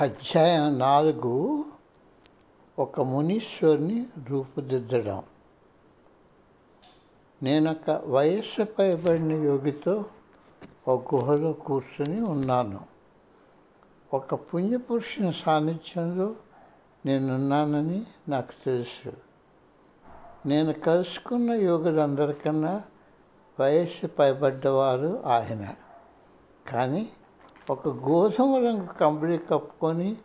అధ్యాయం నాలుగు ఒక మునీశ్వరుని రూపుదిద్దడం. నేనొక వయస్సు పైబడిన యోగితో ఒక గుహలో కూర్చుని ఉన్నాను. ఒక పుణ్యపురుషుని సాన్నిధ్యంలో నేనున్నానని నాకు తెలుసు. నేను కలుసుకున్న యోగులందరికన్నా వయస్సు పైబడ్డవారు ఆయన. కానీ ఒక గోధుమ రంగు కంబళి కప్పుకొని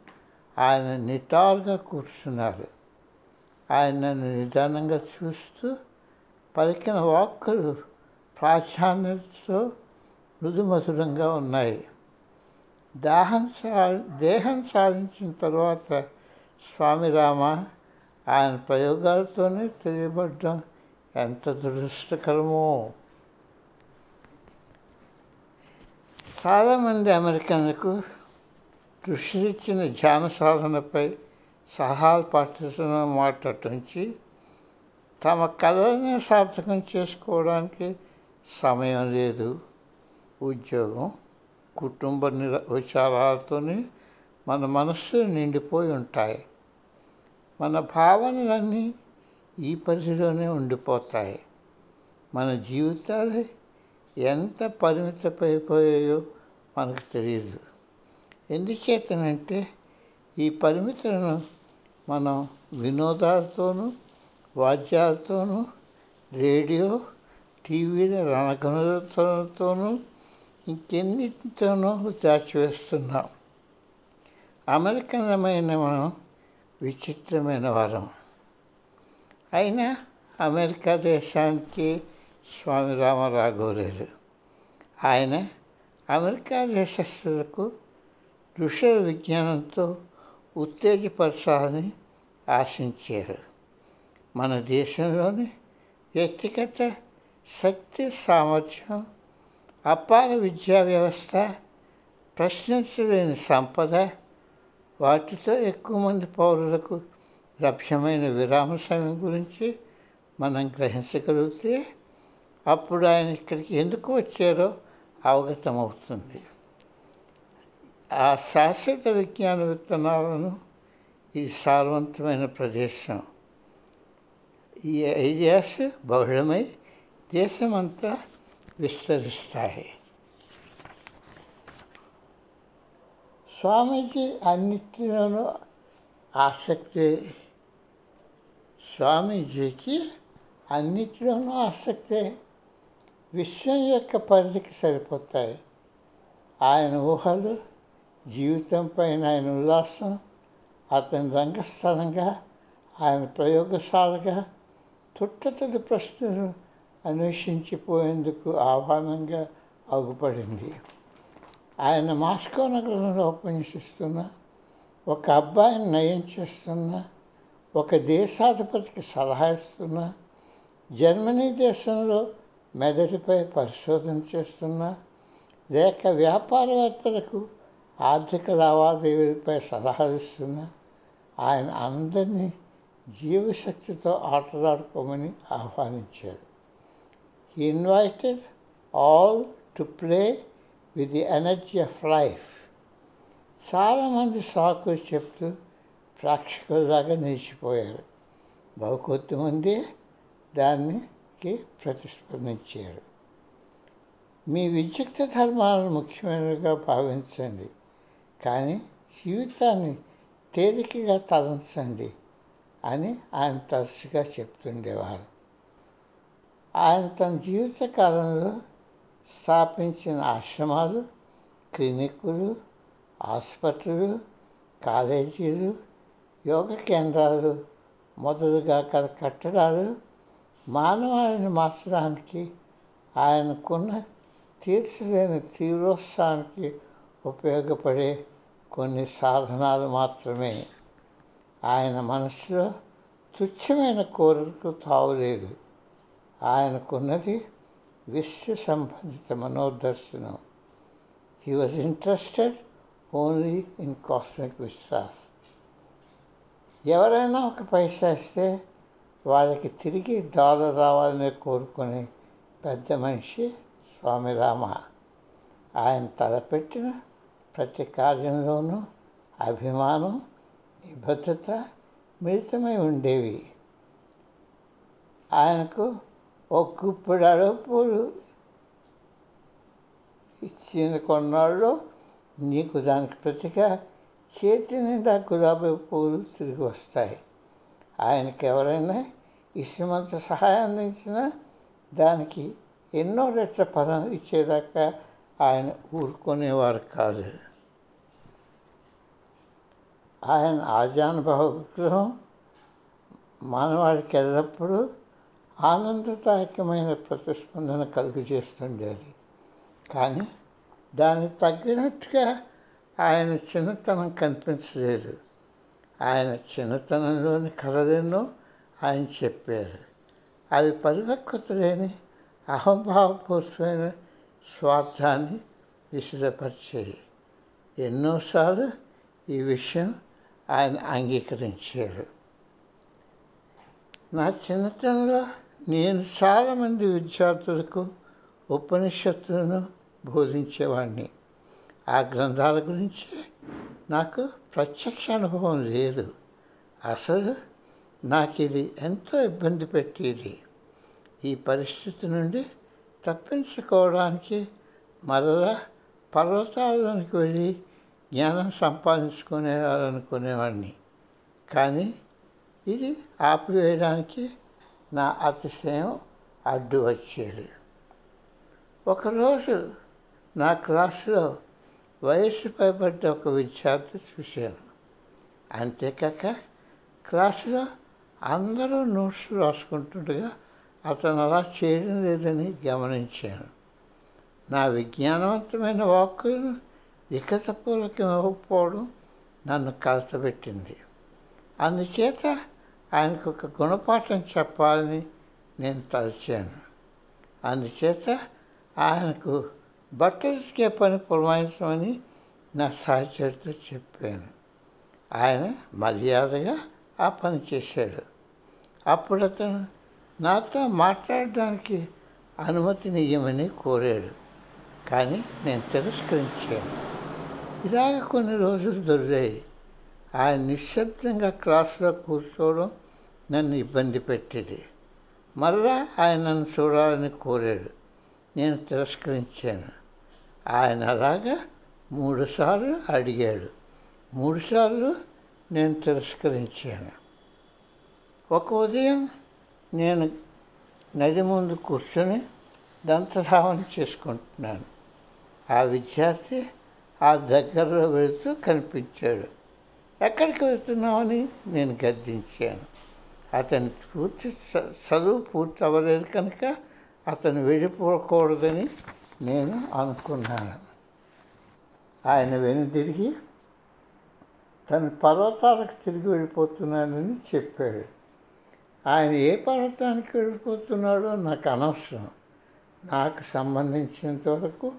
ఆయన నిటారుగా కూర్చున్నారు. ఆయన నన్ను నిదానంగా చూస్తూ పలికిన వాక్కులు ప్రాధాన్యతతో మృదుమధురంగా ఉన్నాయి. దాహం సా దేహం సాధించిన తర్వాత స్వామి రామ ఆయన ప్రయోగాలతోనే తెలియబడ్డం ఎంత దురదృష్టకరమో! చాలామంది అమెరికన్లకు ఋషులిచ్చిన ధ్యాన సాధనపై సహాలు పాటిస్తున్న మాట నుంచి తమ కళలను సార్థకం చేసుకోవడానికి సమయం లేదు. ఉద్యోగం కుటుంబ నిర విచారాలతోనే మన మనస్సు నిండిపోయి ఉంటాయి. మన భావనలన్నీ ఈ పరిధిలోనే ఉండిపోతాయి. మన జీవితాలు ఎంత పరిమితమైపోయాయో మనకు తెలియదు. ఎందుచేతనంటే ఈ పరిమితులను మనం వినోదాలతోనూ వాద్యాలతోనూ రేడియో టీవీల రణగణతోనూ ఇంకెన్నిటితోనూ దాచివేస్తున్నాం. అమెరికనమైన మనం విచిత్రమైన వరం. అయినా అమెరికా దేశానికి స్వామి రామరాఘవరారు ఆయన అమెరికా దేశస్తులకు ఋషుల విజ్ఞానంతో ఉత్తేజపరచాలని ఆశించారు. మన దేశంలోని వ్యక్తిగత శక్తి సామర్థ్యం అపార విద్యా వ్యవస్థ ప్రశ్నించలేని సంపద వాటితో ఎక్కువ మంది పౌరులకు లభ్యమైన విరామ సమయం గురించి మనం గ్రహించగలిగితే అప్పుడు ఆయన ఇక్కడికి ఎందుకు వచ్చారో అవగతమవుతుంది ఆ శాశ్వత విజ్ఞాన విత్తనాలను ఈ సారవంతమైన ప్రదేశం. ఈ ఐడియాస్ బహుళమై దేశమంతా విస్తరిస్తాయి. స్వామీజీ అన్నిటిలోనూ ఆసక్తి స్వామీజీకి అన్నిటిలోనూ ఆసక్తే విశ్వం యొక్క పరిధికి సరిపోతాయి. ఆయన ఊహలు జీవితం పైన ఆయన ఉల్లాసం అతని రంగస్థలంగా ఆయన ప్రయోగశాలగా తుట్టతది ప్రశ్నలు అన్వేషించిపోయేందుకు ఆహ్వానంగా అగుపడింది. ఆయన మాస్కో నగరంలో ఉపన్యసిస్తున్న ఒక అబ్బాయిని నయం చేస్తున్న ఒక దేశాధిపతికి సలహా ఇస్తున్న జర్మనీ దేశంలో మెదడుపై పరిశోధన చేస్తున్న లేక వ్యాపారవేత్తలకు ఆర్థిక లావాదేవీలపై సలహాలు ఇస్తున్న ఆయన అందరినీ జీవశక్తితో ఆటలాడుకోమని ఆహ్వానించారు. He invited all to play with the energy of life చాలామంది సాకు చెప్తూ ప్రేక్షకులలాగా నిలిచిపోయారు. బహు కొద్దిమంది కి ప్రతిస్పందించారు. మీ విద్యుక్త ధర్మాలను ముఖ్యమైనవిగా భావించండి. కానీ జీవితాన్ని తేలికగా తలంచండి అని ఆయన తరచుగా చెప్తుండేవారు. ఆయన తన జీవిత కాలంలో స్థాపించిన ఆశ్రమాలు క్లినిక్కులు ఆసుపత్రులు కాలేజీలు యోగ కేంద్రాలు మొదలుగా గల కట్టడాలు మానవాళిని మార్చడానికి ఆయనకున్న తీర్చలేని తీవ్రోత్సాహానికి ఉపయోగపడే కొన్ని సాధనాలు మాత్రమే. ఆయన మనసులో తుచ్చమైన కోరికకు తావులేదు ఆయనకున్నది విశ్వ సంబంధిత మనోదర్శనం. He was interested only in cosmic Vishwas ఎవరైనా ఒక పైసా ఇస్తే వాళ్ళకి తిరిగి డాలర్ రావాలని కోరుకునే పెద్ద మనిషి స్వామి రామ ఆయన తలపెట్టిన ప్రతి కార్యంలోనూ అభిమానం నిబద్ధత మిళితమై ఉండేవి. ఆయనకు ఒక గుప్పెడు ఇచ్చిన కొన్నాళ్ళు నీకు దానికి ప్రతిగా చేతి నిండా గులాబీ పూలు తిరిగి వస్తాయి. ఆయనకి ఎవరైనా ఇష్టమంత సహాయం అందించినా దానికి ఎన్నో రెట్ల ఫలం ఇచ్చేదాకా ఆయన ఊరుకునేవారు కాదు. ఆయన ఆజానుభవ విగ్రహం మానవాడికి ఎల్లప్పుడూ ఆనందదాయకమైన ప్రతిస్పందన కలుగు చేస్తుండేది కానీ దానికి తగ్గినట్టుగా ఆయన చిన్నతనం కనిపించలేదు. ఆయన చిన్నతనంలోని కథలెన్నో ఆయన చెప్పారు. అవి పరిపక్వత లేని అహంభావపూర్వమైన స్వార్థాన్ని విసిదపరిచాయి ఎన్నోసార్లు ఈ విషయం ఆయన అంగీకరించారు. నా చిన్నతనంలో నేను చాలామంది విద్యార్థులకు ఉపనిషత్తులను బోధించేవాడిని ఆ గ్రంథాల గురించి నాకు ప్రత్యక్ష అనుభవం లేదు. అసలు నాకు ఇది ఎంతో ఇబ్బంది పెట్టేది. ఈ పరిస్థితి నుండి తప్పించుకోవడానికి మరలా పర్వతాలకు వెళ్ళి జ్ఞానం సంపాదించుకునేవాలనుకునేవాడిని కానీ ఇది ఆపివేయడానికి నా అతిశయం అడ్డు వచ్చేది ఒకరోజు నా క్లాసులో వయస్సు పైబడ్డ ఒక విద్యార్థి చూశాను. అంతేకాక క్లాసులో అందరూ నోట్స్ రాసుకుంటుండగా అతను అలా చేయడం లేదని గమనించాను. నా విజ్ఞానవంతమైన వాక్కులను వికతపూర్వకం ఇవ్వకపోవడం నన్ను కలతపెట్టింది. అందుచేత ఆయనకు ఒక గుణపాఠం చెప్పాలని నేను తలచాను. అందుచేత ఆయనకు బట్టలు ఉతికే పని పురమాయించమని నా సహచరితో చెప్పాను. ఆయన మర్యాదగా ఆ పని చేశాడు. అప్పుడు అతను నాతో మాట్లాడడానికి అనుమతిని కోరాడు. కానీ నేను తిరస్కరించాను. ఇలాగ కొన్ని రోజులు దొరికాయి. ఆయన నిశ్శబ్దంగా క్లాసులో కూర్చోవడం నన్ను ఇబ్బంది పెట్టేది. మరలా ఆయన నన్ను చూడాలని కోరాడు. నేను తిరస్కరించాను. ఆయన అలాగా మూడుసార్లు అడిగాడు. మూడుసార్లు నేను తిరస్కరించాను. ఒక ఉదయం నేను నది ముందు కూర్చొని దంతధావన చేసుకుంటున్నాను. ఆ విద్యార్థి ఆ దగ్గరలో వెళుతూ కనిపించాడు. ఎక్కడికి వెళ్తున్నామని నేను గద్దించాను. అతని పూర్తి చదువు పూర్తి అవ్వలేదు కనుక అతను వెళ్ళిపోకూడదని నేను అనుకున్నాను. ఆయన వెనుదిరిగి తన పర్వతాలకు తిరిగి వెళ్ళిపోతున్నానని చెప్పాడు. ఆయన ఏ పర్వతానికి వెళ్ళిపోతున్నాడో నాకు అనవసరం. నాకు సంబంధించినంత వరకు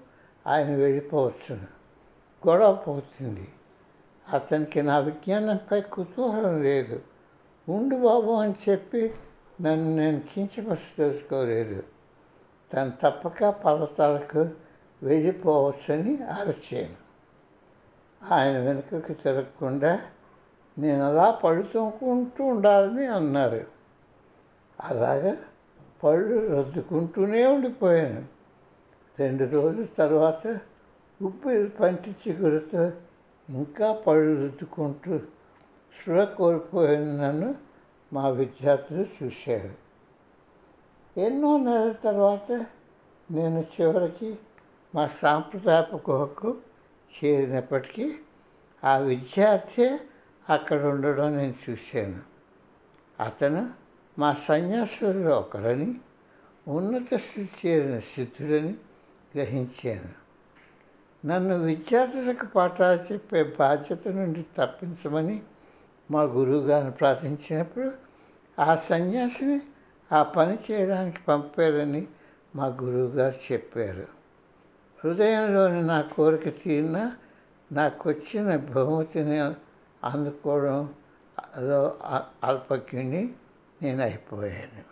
ఆయన వెళ్ళిపోవచ్చును. గొడవ పోతుంది. అతనికి నా విజ్ఞానంపై కుతూహలం లేదు. ఉండు బాబు అని చెప్పి నన్ను నేను కించపరచుకోలేదు తను తప్పక పర్వతాలకు వెళ్ళిపోవచ్చని అరచాను ఆయన వెనుకకు తిరగకుండా నేను అలా పడుతుంకుంటూ ఉండాలని అన్నారు. అలాగా పళ్ళు రద్దుకుంటూనే ఉండిపోయాను. రెండు రోజుల తర్వాత ఉప్పిరి పంటి చిగురుతో ఇంకా పళ్ళు రుద్దుకుంటూ స్పృహ కోల్పోయిన నన్ను మా విద్యార్థులు చూశారు. ఎన్నో నెలల తర్వాత నేను చివరికి మా సాంప్రదాయపు గుహకు చేరినప్పటికీ ఆ విద్యార్థి అక్కడ ఉండడం నేను చూశాను. అతను మా సన్యాసులలో ఒకరని ఉన్నత స్థితి చేరిన సిద్ధుడని గ్రహించాను. నన్ను విద్యార్థులకు పాఠాలు చెప్పే బాధ్యత నుండి తప్పించమని మా గురువుగారిని ప్రార్థించినప్పుడు ఆ సన్యాసిని ఆ పని చేయడానికి పంపారని మా గురువుగారు చెప్పారు. హృదయంలోని నా కోరిక తీరిన నాకు వచ్చిన బహుమతిని అందుకోవడంలో అల్పజ్ఞుని నేను అయిపోయాను